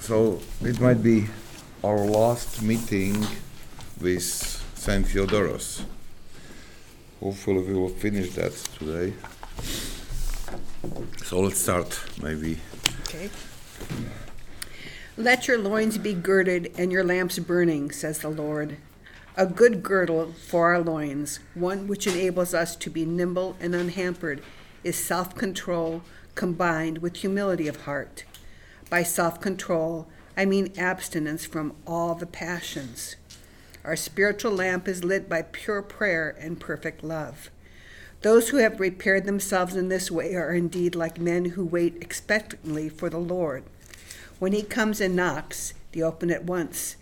So it might be our last meeting with Saint Theodoros. Hopefully, we will finish that today. So let's start, maybe. Okay. Let your loins be girded and your lamps burning, says the Lord. A good girdle for our loins, one which enables us to be nimble and unhampered, is self control combined with humility of heart. By self control, I mean abstinence from all the passions. Our spiritual lamp is lit by pure prayer and perfect love. Those who have prepared themselves in this way are indeed like men who wait expectantly for the Lord. When he comes and knocks, they open at once.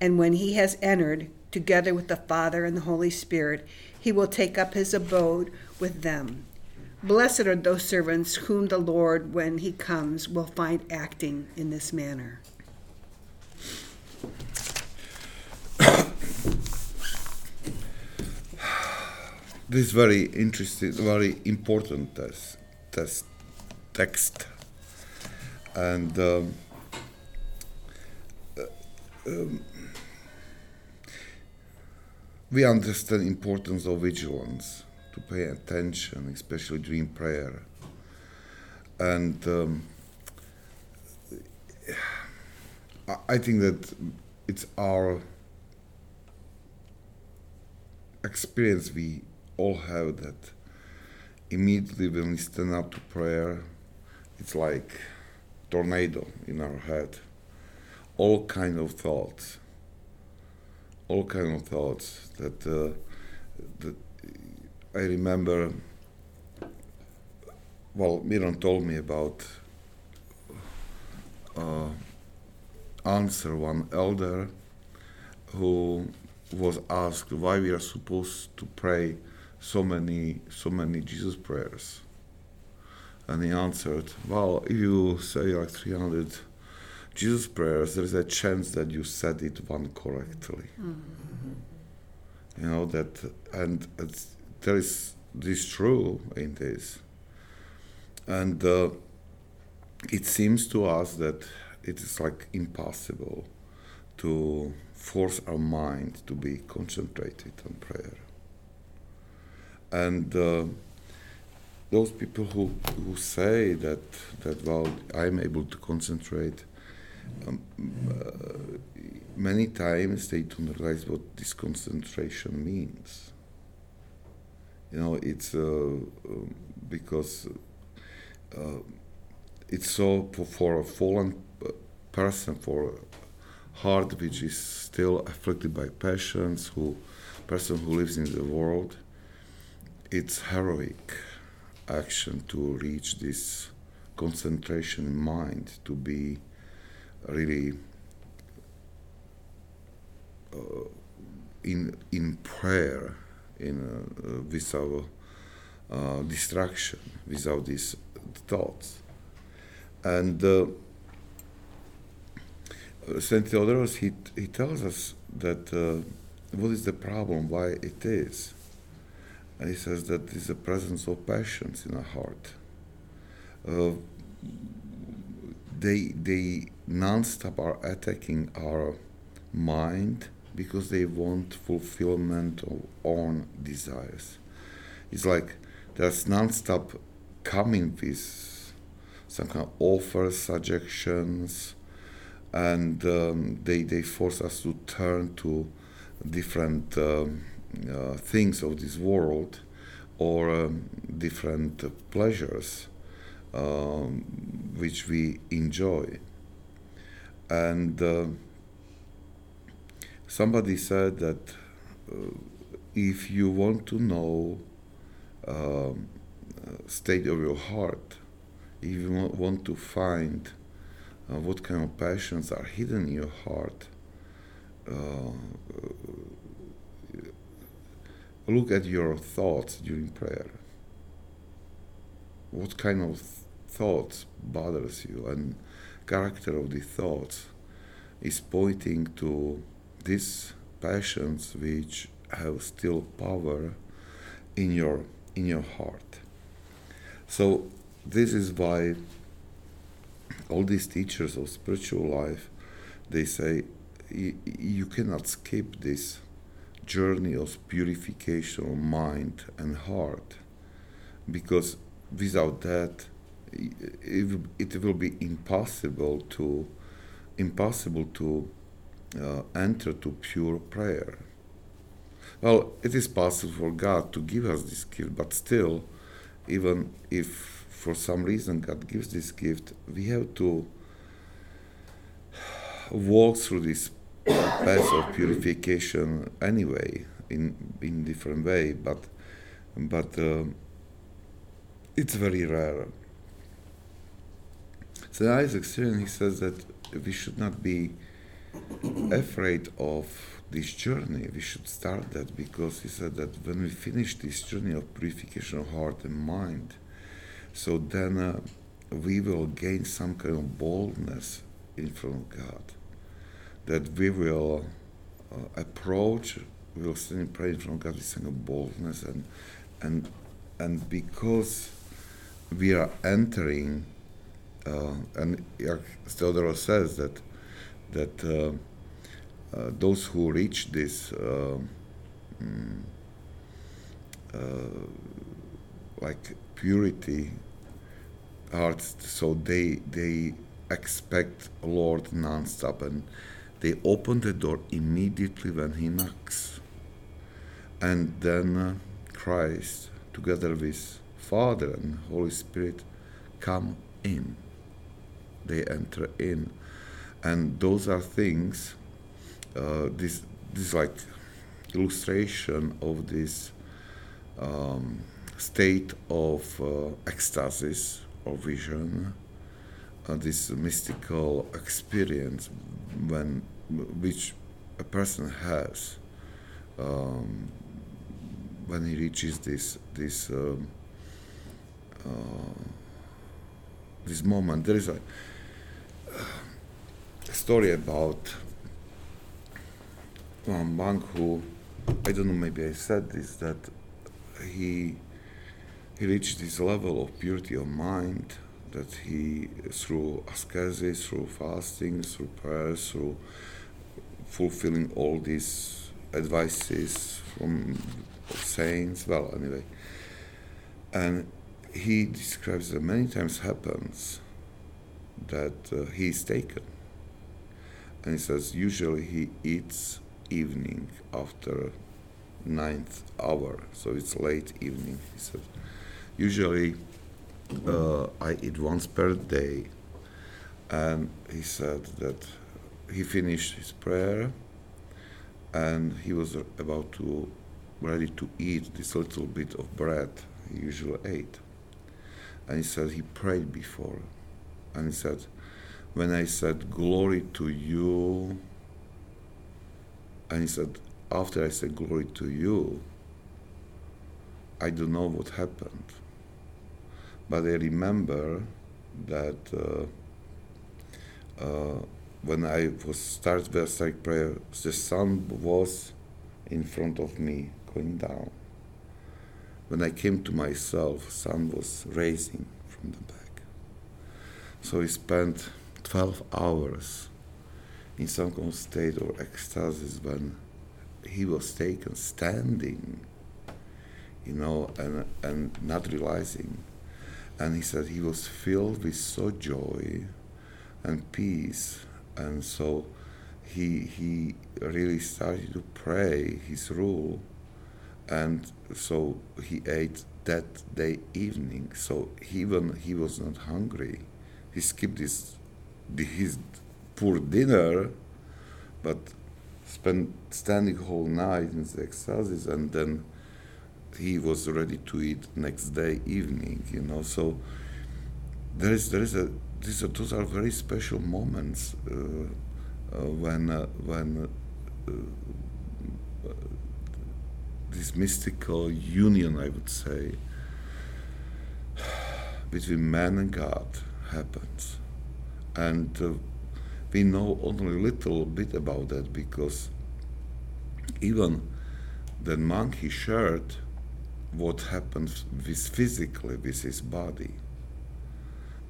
And when he has entered, together with the Father and the Holy Spirit, he will take up his abode with them. Blessed are those servants whom the Lord, when he comes, will find acting in this manner. This is very interesting, very important test, test text, and um, uh, um, we understand importance of vigilance to pay attention, especially during prayer, and um, I think that it's our experience we all have that immediately when we stand up to prayer it's like tornado in our head. All kind of thoughts. All kind of thoughts that, uh, that i remember well miran told me about uh, answer one elder who was asked why we are supposed to pray so many so many Jesus prayers. And he answered, Well, if you say like 300 Jesus prayers, there's a chance that you said it one correctly. Mm-hmm. You know that, and there is this true in this, and uh, it seems to us that it is like impossible to force our mind to be concentrated on prayer. And uh, those people who, who say that, that, well, I'm able to concentrate, um, uh, many times they don't realize what this concentration means. You know, it's uh, um, because uh, it's so for, a fallen person, for a heart which is still afflicted by passions, who person who lives in the world, it's heroic action to reach this concentration in mind, to be really uh, in in prayer, in uh, without uh, distraction, without these thoughts, and. Uh, Saint Theodoros, he, he tells us that uh, what is the problem, why it is and he says that is the presence of passions in our heart. Uh, they they non-stop are attacking our mind because they want fulfillment of own desires. It's like there's non-stop coming with some kind of offers, suggestions, and um, they they force us to turn to different. Um, uh, things of this world or um, different pleasures um, which we enjoy. And uh, somebody said that uh, if you want to know um, state of your heart, if you want to find uh, what kind of passions are hidden in your heart, uh, look at your thoughts during prayer. What kind of thoughts bothers you and character of the thoughts is pointing to these passions which have still power in your in your heart. So this is why all these teachers of spiritual life, they say you cannot skip this journey of purification of mind and heart because without that it, it will be impossible to impossible to uh, enter to pure prayer. Well it is possible for god to give us this gift but still even if for some reason god gives this gift we have to walk through this path of purification anyway in in different way but but uh, it's very rare. So Isaac Syrian he says that we should not be afraid of this journey we should start that because he said that when we finish this journey of purification of heart and mind so then uh, we will gain some kind of boldness in front of God that we will uh, approach, we will stand and pray in front of God with some boldness and and and because we are entering, uh, and Theodoros says that that uh, uh, those who reach this uh, mm, like purity hearts, so they they expect Lord nonstop and they open the door immediately when he knocks. And then uh, Christ, together with Father and Holy Spirit, come in. They enter in. And those are things, uh, this, this like illustration of this um, state of uh, ecstasis or vision, uh, this mystical experience when which a person has um, when he reaches this this um, uh, this moment. There is a, story about one monk who I don't know. Maybe I said this that he he reached this level of purity of mind that he through ascesis, through fasting, through prayers, through fulfilling all these advices from saints. Well, anyway, and he describes that many times happens that uh, he is taken, and he says usually he eats evening after ninth hour, so it's late evening. He said usually uh, I eat once per day, and he said that he finished his prayer and he was about to ready to eat this little bit of bread he usually ate and he said he prayed before and he said when i said glory to you and he said after i said glory to you i don't know what happened but i remember that uh, uh, when I was start Versaic prayer, the sun was in front of me going down. When I came to myself, sun was rising from the back. So he spent 12 hours in some kind of state of ecstasy when he was taken standing, you know, and, and not realizing. And he said he was filled with so joy and peace. And so he he really started to pray his rule. And so he ate that day evening. So even he was not hungry. He skipped his his poor dinner but spent standing whole night in the ecstasies and then he was ready to eat next day evening you know. So there is there is a these are, those are very special moments uh, uh, when uh, when this mystical union, I would say, between man and God happens, and uh, we know only a little bit about that because even the monk he shared what happens with physically with his body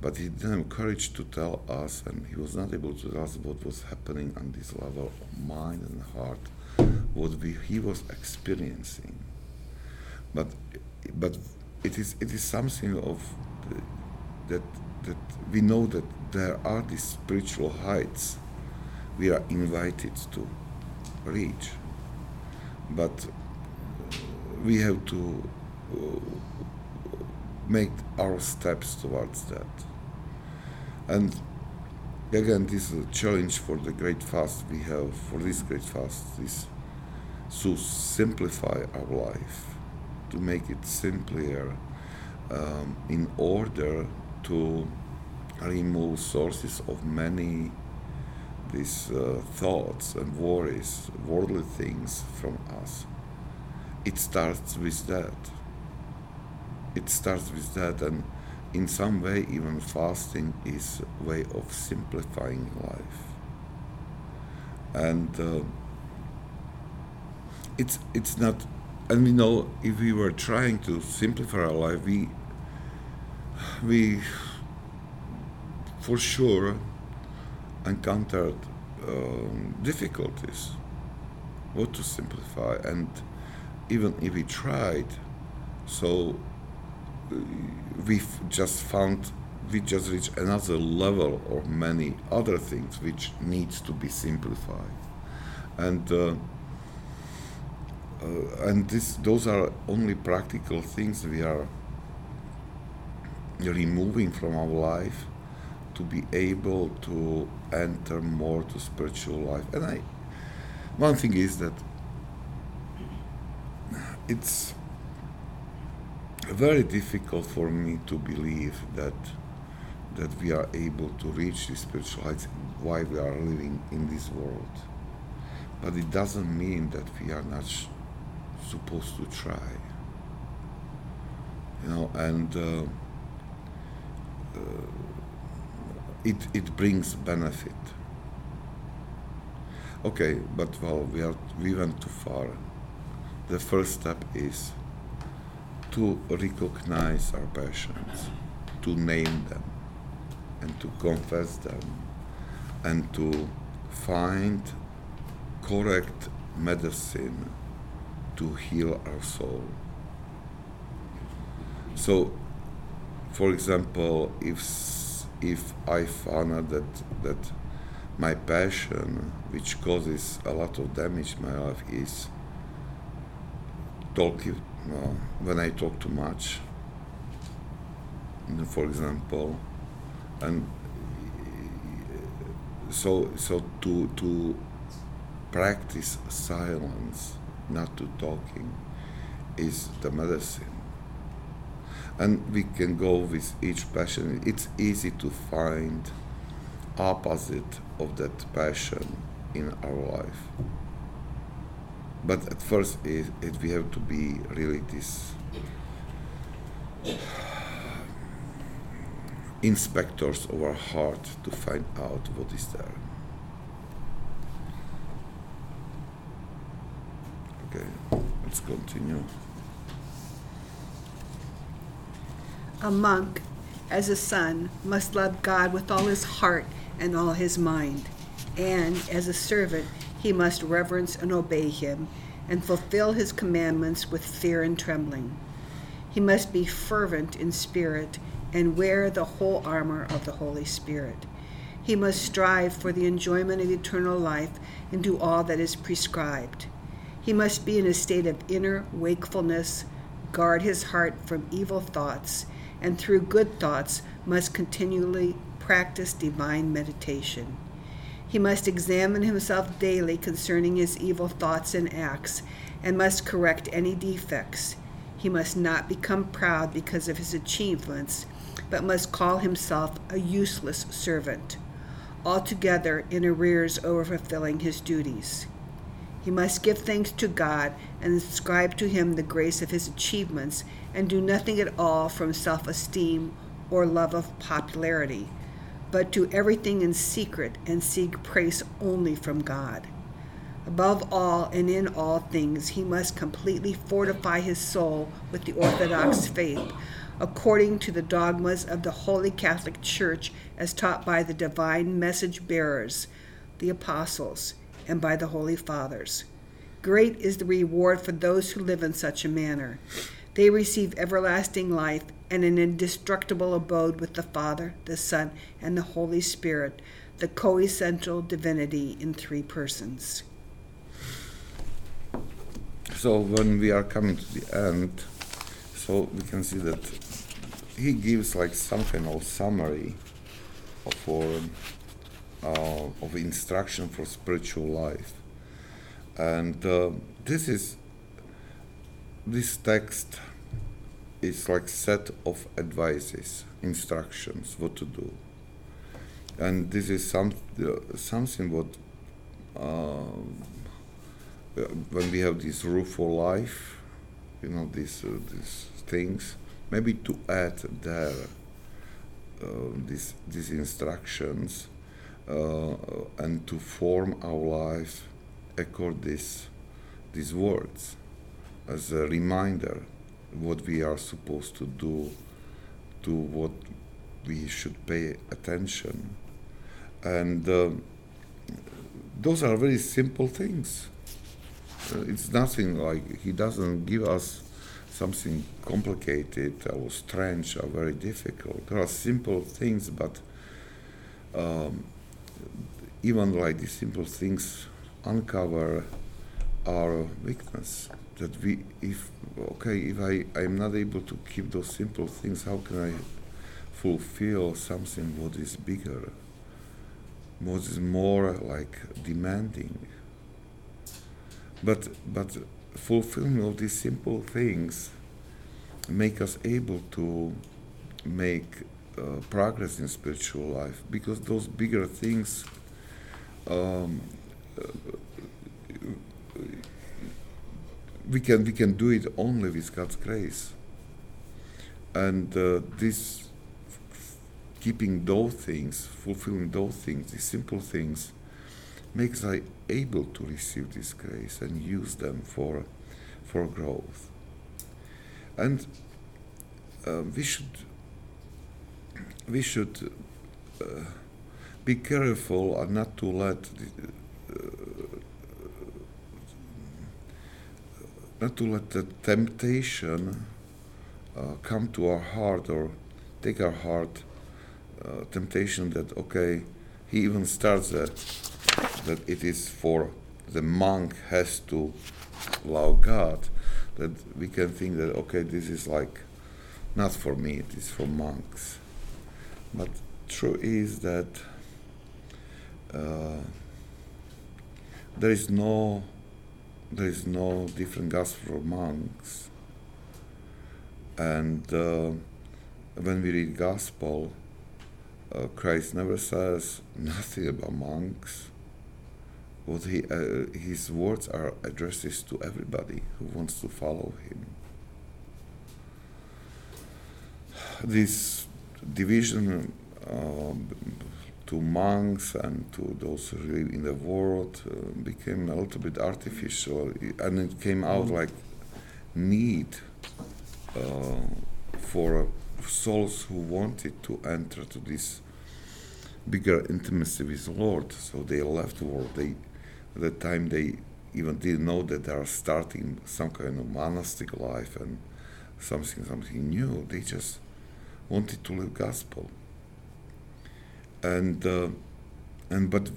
but he didn't have courage to tell us, and he was not able to tell us what was happening on this level of mind and heart, what we, he was experiencing. But, but it is it is something of the, that that we know that there are these spiritual heights we are invited to reach, but we have to uh, make our steps towards that. And again, this is a challenge for the great fast we have for this great fast is to simplify our life, to make it simpler, um, in order to remove sources of many these uh, thoughts and worries, worldly things from us. It starts with that. It starts with that, and in some way, even fasting is a way of simplifying life. And uh, it's it's not, and we know if we were trying to simplify our life, we we for sure encountered um, difficulties. What to simplify, and even if we tried, so uh, we've just found we just reached another level of many other things which needs to be simplified, and. Uh, uh, and this, those are only practical things we are removing from our life to be able to enter more to spiritual life. And I, one thing is that it's very difficult for me to believe that that we are able to reach the spiritual heights while we are living in this world. But it doesn't mean that we are not sh- supposed to try. You know, and uh, uh, it, it brings benefit. Okay, but well, we, are, we went too far. The first step is to recognize our passions, to name them, and to confess them, and to find correct medicine to heal our soul. So, for example, if if I found out that that my passion, which causes a lot of damage in my life, is talking. When I talk too much, for example, and so so to to practice silence, not to talking, is the medicine and we can go with each passion. It's easy to find opposite of that passion in our life. But at first it, it we have to be really this inspectors of our heart to find out what is there. Okay let's continue A monk, as a son, must love God with all his heart and all his mind, and as a servant, he must reverence and obey him, and fulfill his commandments with fear and trembling. He must be fervent in spirit and wear the whole armor of the Holy Spirit. He must strive for the enjoyment of eternal life and do all that is prescribed. He must be in a state of inner wakefulness, guard his heart from evil thoughts, and through good thoughts must continually practice divine meditation. He must examine himself daily concerning his evil thoughts and acts, and must correct any defects. He must not become proud because of his achievements, but must call himself a useless servant, altogether in arrears over fulfilling his duties. He must give thanks to God and ascribe to him the grace of his achievements and do nothing at all from self esteem or love of popularity, but do everything in secret and seek praise only from God. Above all and in all things, he must completely fortify his soul with the Orthodox faith, according to the dogmas of the Holy Catholic Church as taught by the divine message bearers, the apostles, and by the Holy Fathers. Great is the reward for those who live in such a manner. They receive everlasting life and an indestructible abode with the Father, the Son, and the Holy Spirit, the co-essential divinity in three persons. So when we are coming to the end, so we can see that he gives like some kind of summary of for uh, of instruction for spiritual life, and uh, this is this text is like set of advices, instructions, what to do, and this is some uh, something what. Uh, when we have this rule for life, you know, these uh, these things, maybe to add there uh, these these instructions and to form our life according this these words as a reminder what we are supposed to do to what we should pay attention and uh, those are very simple things uh, it's nothing like he doesn't give us something complicated or strange or very difficult. There are simple things, but um, even like these simple things uncover our weakness. That we, if okay, if I I'm not able to keep those simple things, how can I fulfill something what is bigger, what is more like demanding? But but fulfilling of these simple things make us able to make uh, progress in spiritual life because those bigger things um, we can we can do it only with God's grace and uh, this keeping those things fulfilling those things these simple things makes I able to receive this grace and use them for, for growth. And uh, we should we should uh, be careful and not to let the, uh, not to let the temptation uh, come to our heart or take our heart uh, temptation that okay he even starts that that it is for the monk has to love God, that we can think that okay, this is like not for me, it is for monks. But true is that uh, there is no there is no different gospel for monks, and uh, when we read gospel, uh, Christ never says nothing about monks what he, uh, his words are addresses to everybody who wants to follow him. This division uh, to monks and to those who live in the world uh, became a little bit artificial, and it came out mm. like need uh, for souls who wanted to enter to this bigger intimacy with Lord. So they left the world. They at the time they even didn't know that they are starting some kind of monastic life and something something new. They just wanted to live gospel. And uh, and but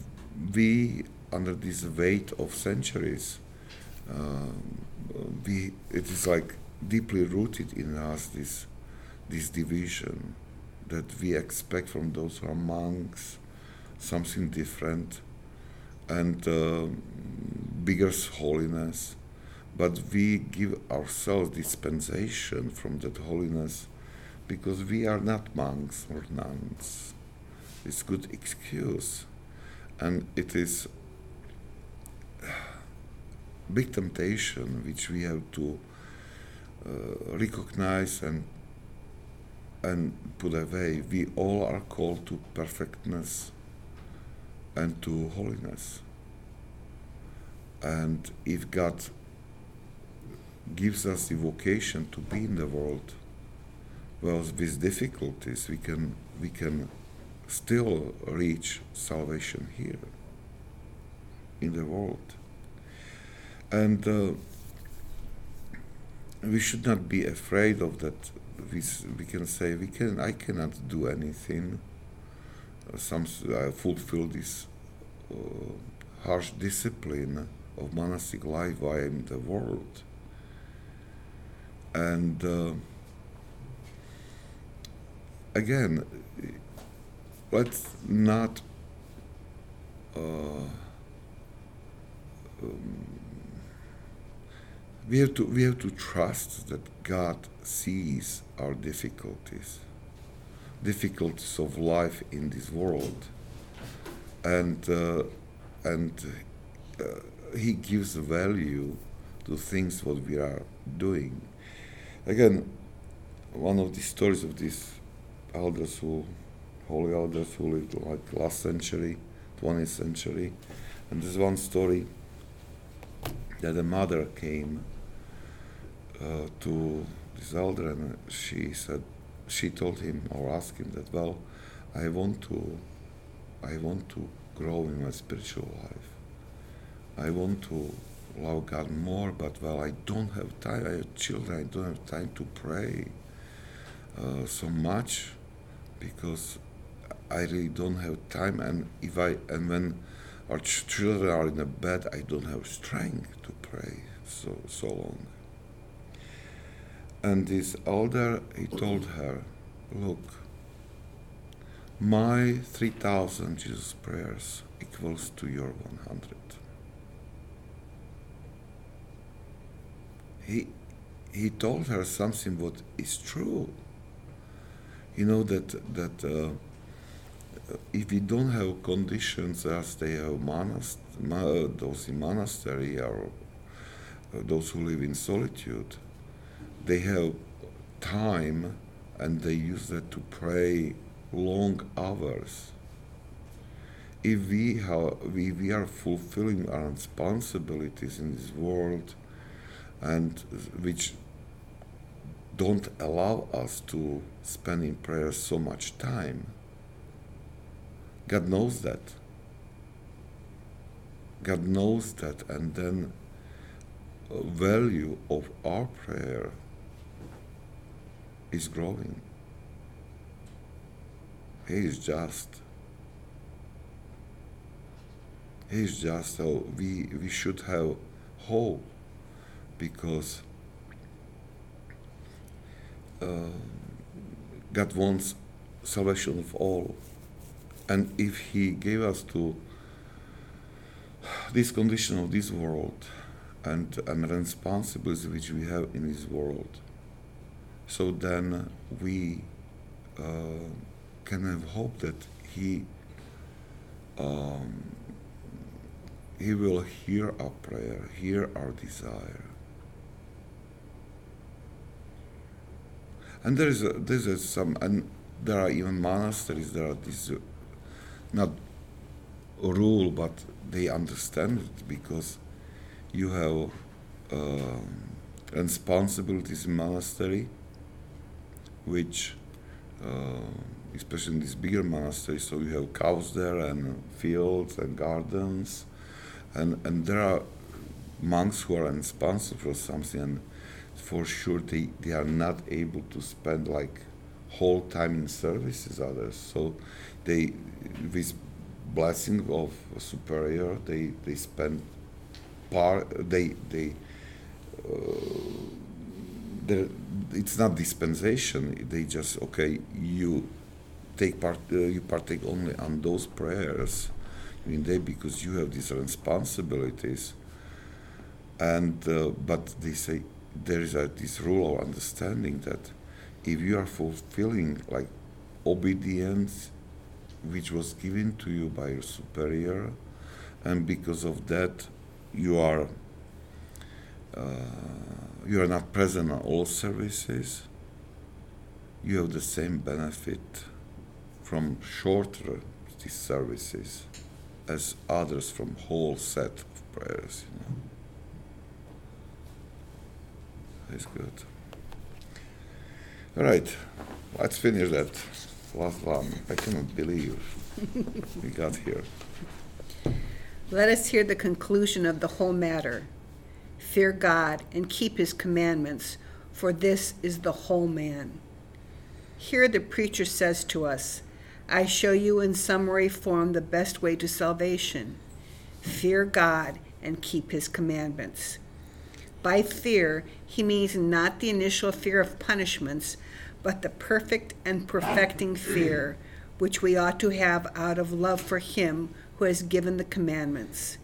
we under this weight of centuries, uh, we it is like deeply rooted in us this this division that we expect from those who are monks something different and uh, bigger holiness, but we give ourselves dispensation from that holiness because we are not monks or nuns. It's good excuse, and it is big temptation which we have to uh, recognize and and put away. We all are called to perfectness and to holiness. And if God gives us the vocation to be in the world, well, with difficulties, we can we can still reach salvation here in the world, and uh, we should not be afraid of that. We we can say we can. I cannot do anything. Uh, some fulfill this uh, harsh discipline of monastic life while in the world, and uh, again, let's not uh, um, we have to we have to trust that God sees our difficulties, difficulties of life in this world, and uh, and uh, He gives value to things what we are doing. Again, one of the stories of these elders who, holy elders who lived like last century, 20th century, and there's one story that a mother came uh, to this elder and she said, she told him or asked him that, well, I want to, I want to grow in my spiritual life. I want to love God more, but well, I don't have time. I have children. I don't have time to pray uh, so much because I really don't have time. And if I and when our ch- children are in a bed, I don't have strength to pray so so long. And this elder, he told her, look, my 3,000 Jesus prayers equals to your 100. He, he told her something what is true. You know that that uh, if we don't have conditions as they have monast- ma- those in monastery or uh, those who live in solitude, they have time and they use that to pray long hours. If we, have, we, we are fulfilling our responsibilities in this world and which don't allow us to spend in prayer so much time, God knows that. God knows that, and then value of our prayer is growing. He is just. He is just. So we we should have hope because uh, God wants salvation of all, and if He gave us to this condition of this world and and responsibilities which we have in this world, so then we uh, can have hope that He um, He will hear our prayer, hear our desire. And there is a, there is some, and there are even monasteries. There are these, uh, not rule, but they understand it because you have um, responsibilities in monastery, which, uh, especially in these bigger monasteries, so you have cows there and fields and gardens, and and there are monks who are responsible for something, and for sure they, they are not able to spend like whole time in service as others. So they, with blessing of superior, they they spend part they they. Uh, it's not dispensation. They just okay. You take part. Uh, you partake only on those prayers in day because you have these responsibilities. And uh, but they say there is a, this rule of understanding that if you are fulfilling like obedience which was given to you by your superior and because of that you are uh, you are not present on all services you have the same benefit from shorter these services as others from whole set of prayers you know it's good. All right, let's finish that last one. I cannot believe we got here. Let us hear the conclusion of the whole matter. Fear God and keep his commandments, for this is the whole man. Here the preacher says to us, I show you in summary form the best way to salvation. Fear God and keep his commandments. By fear, he means not the initial fear of punishments, but the perfect and perfecting fear which we ought to have out of love for him who has given the commandments.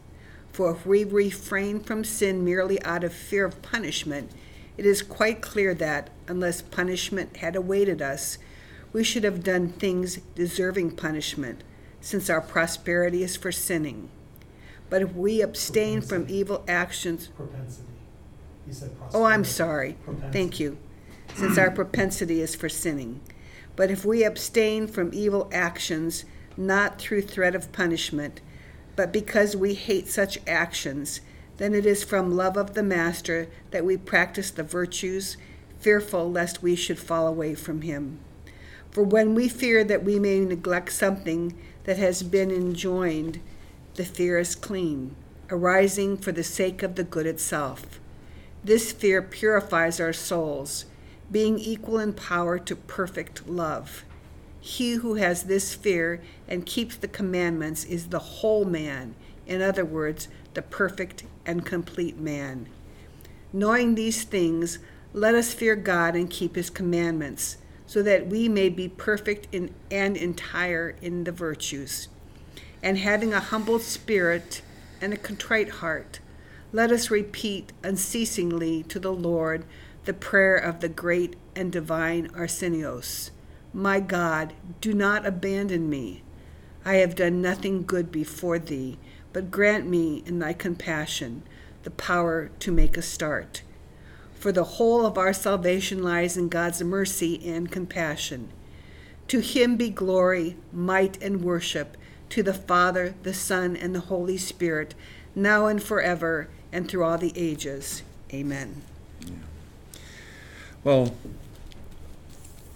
For if we refrain from sin merely out of fear of punishment, it is quite clear that, unless punishment had awaited us, we should have done things deserving punishment, since our prosperity is for sinning. But if we abstain from evil actions, Propensity. He said oh, I'm sorry, Propensity. thank you, since our propensity is for sinning. But if we abstain from evil actions, not through threat of punishment, but because we hate such actions, then it is from love of the Master that we practice the virtues, fearful lest we should fall away from him. For when we fear that we may neglect something that has been enjoined, the fear is clean, arising for the sake of the good itself. This fear purifies our souls, being equal in power to perfect love. He who has this fear and keeps the commandments is the whole man, in other words, the perfect and complete man. Knowing these things, let us fear God and keep his commandments, so that we may be perfect in, and entire in the virtues. And having a humble spirit and a contrite heart, let us repeat unceasingly to the Lord the prayer of the great and divine Arsenios. My God, do not abandon me. I have done nothing good before thee, but grant me in thy compassion the power to make a start. For the whole of our salvation lies in God's mercy and compassion. To him be glory, might, and worship, to the Father, the Son, and the Holy Spirit, now and forever, and through all the ages. Amen. Well,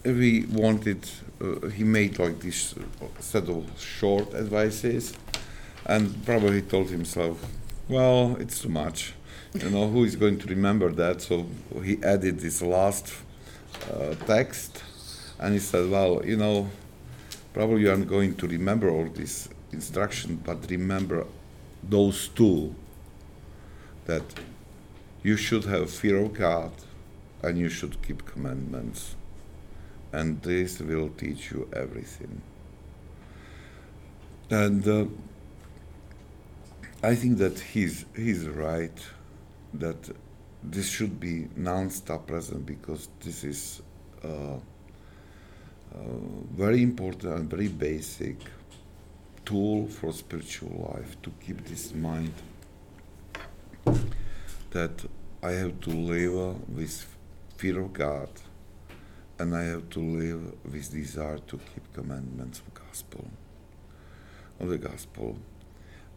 we wanted, uh, he made like this uh, set of short advices, and probably told himself, well, it's too much. You know, who is going to remember that? So he added this last uh, text, and he said, well, you know, probably you aren't going to remember all this instruction, but remember those two that you should have fear of God and you should keep commandments. And this will teach you everything. And uh, i think that he's he's right that this should be non-stop present because this is uh, uh, very important and very basic tool for spiritual life to keep this in mind that I have to live with fear of God and I have to live with desire to keep commandments of gospel of the gospel.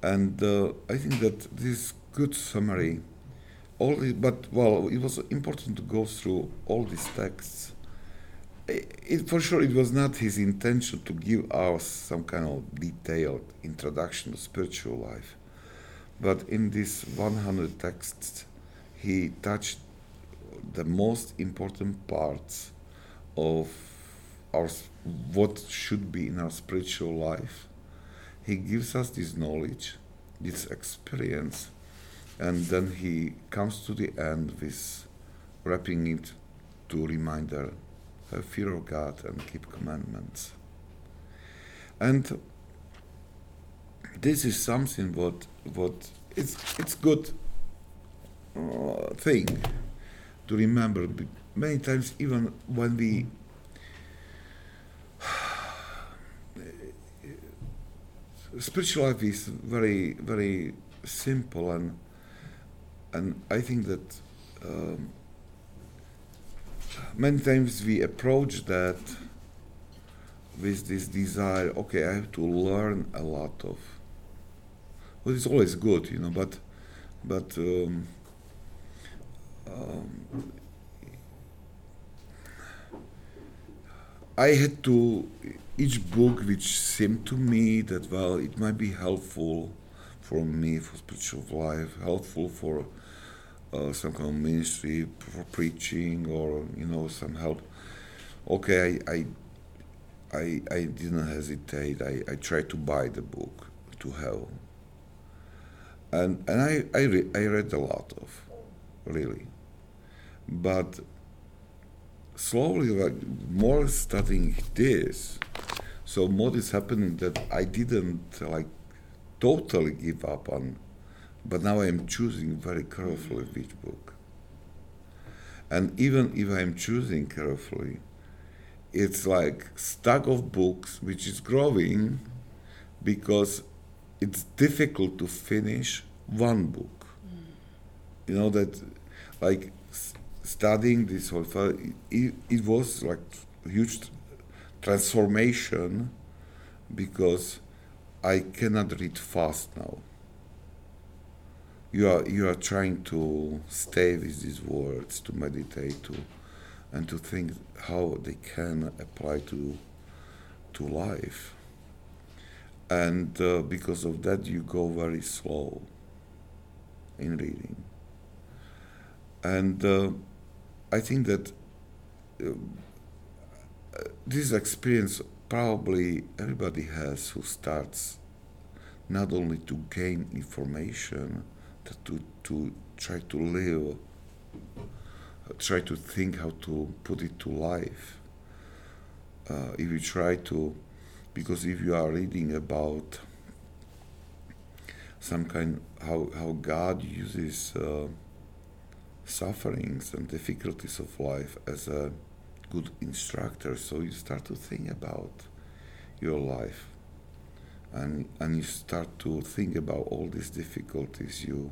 And uh, I think that this good summary all but well it was important to go through all these texts. It, it, for sure it was not his intention to give us some kind of detailed introduction to spiritual life but in these 100 texts he touched the most important parts of our what should be in our spiritual life. He gives us this knowledge this experience and then he comes to the end with wrapping it to reminder have fear of god and keep commandments. And this is something what what it's it's good uh, thing to remember. Many times even when we spiritual life is very very simple and and I think that um, many times we approach that with this desire okay I have to learn a lot of well it's always good you know but but um, um, I had to each book which seemed to me that well it might be helpful for me for spiritual life, helpful for uh, some kind of ministry, for preaching or you know some help. Okay, I I I, I didn't hesitate. I, I tried to buy the book to have. And and I I, re- I read a lot of, really, but slowly like more studying this so what is happening that i didn't like totally give up on but now i'm choosing very carefully mm-hmm. which book. And even if i'm choosing carefully it's like stack of books which is growing because it's difficult to finish one book you know that like studying this whole it, it was like huge transformation because I cannot read fast now. You are you are trying to stay with these words, to meditate, to and to think how they can apply to to life. And uh, because of that, you go very slow in reading. And uh, I think that uh, this experience probably everybody has who starts not only to gain information, but to, to try to live, uh, try to think how to put it to life. Uh, if you try to, because if you are reading about some kind how how God uses uh, sufferings and difficulties of life as a good instructor, so you start to think about your life, and and you start to think about all these difficulties you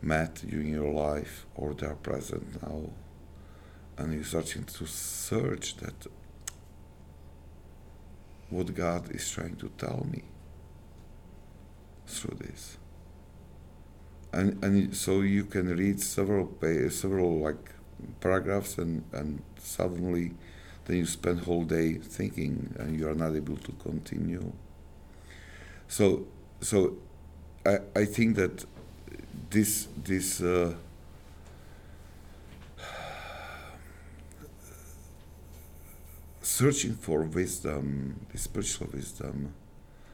met during your life or they are present now, and you're starting to search that what God is trying to tell me through this. And, and so you can read several several like paragraphs and, and suddenly then you spend whole day thinking and you are not able to continue. So so I, I think that this this uh, searching for wisdom, the spiritual wisdom,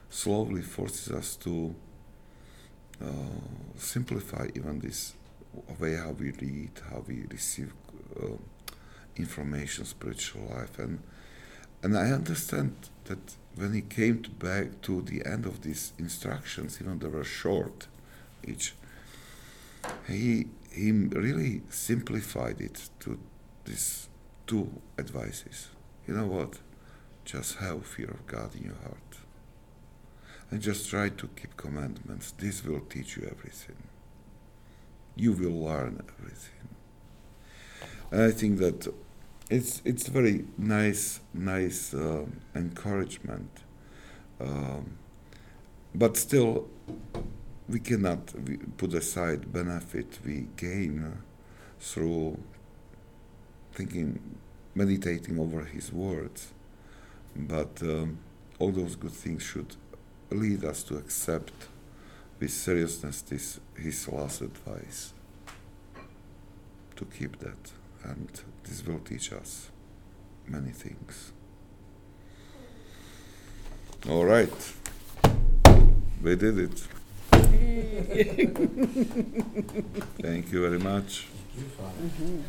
slowly forces us to uh, simplify even this way how we read, how we receive uh, information, spiritual life, and and I understand that when he came to back to the end of these instructions, even they were short, each, he he really simplified it to these two advices. You know what? Just have fear of God in your heart. And just try to keep commandments. This will teach you everything. You will learn everything. And I think that it's it's very nice nice uh, encouragement. Um, but still, we cannot put aside benefit we gain through thinking, meditating over His words. But um, all those good things should lead us to accept with seriousness this His last advice. To keep that, and this will teach us many things. All right, we did it. Thank you very much. Thank you, Father. Mhm.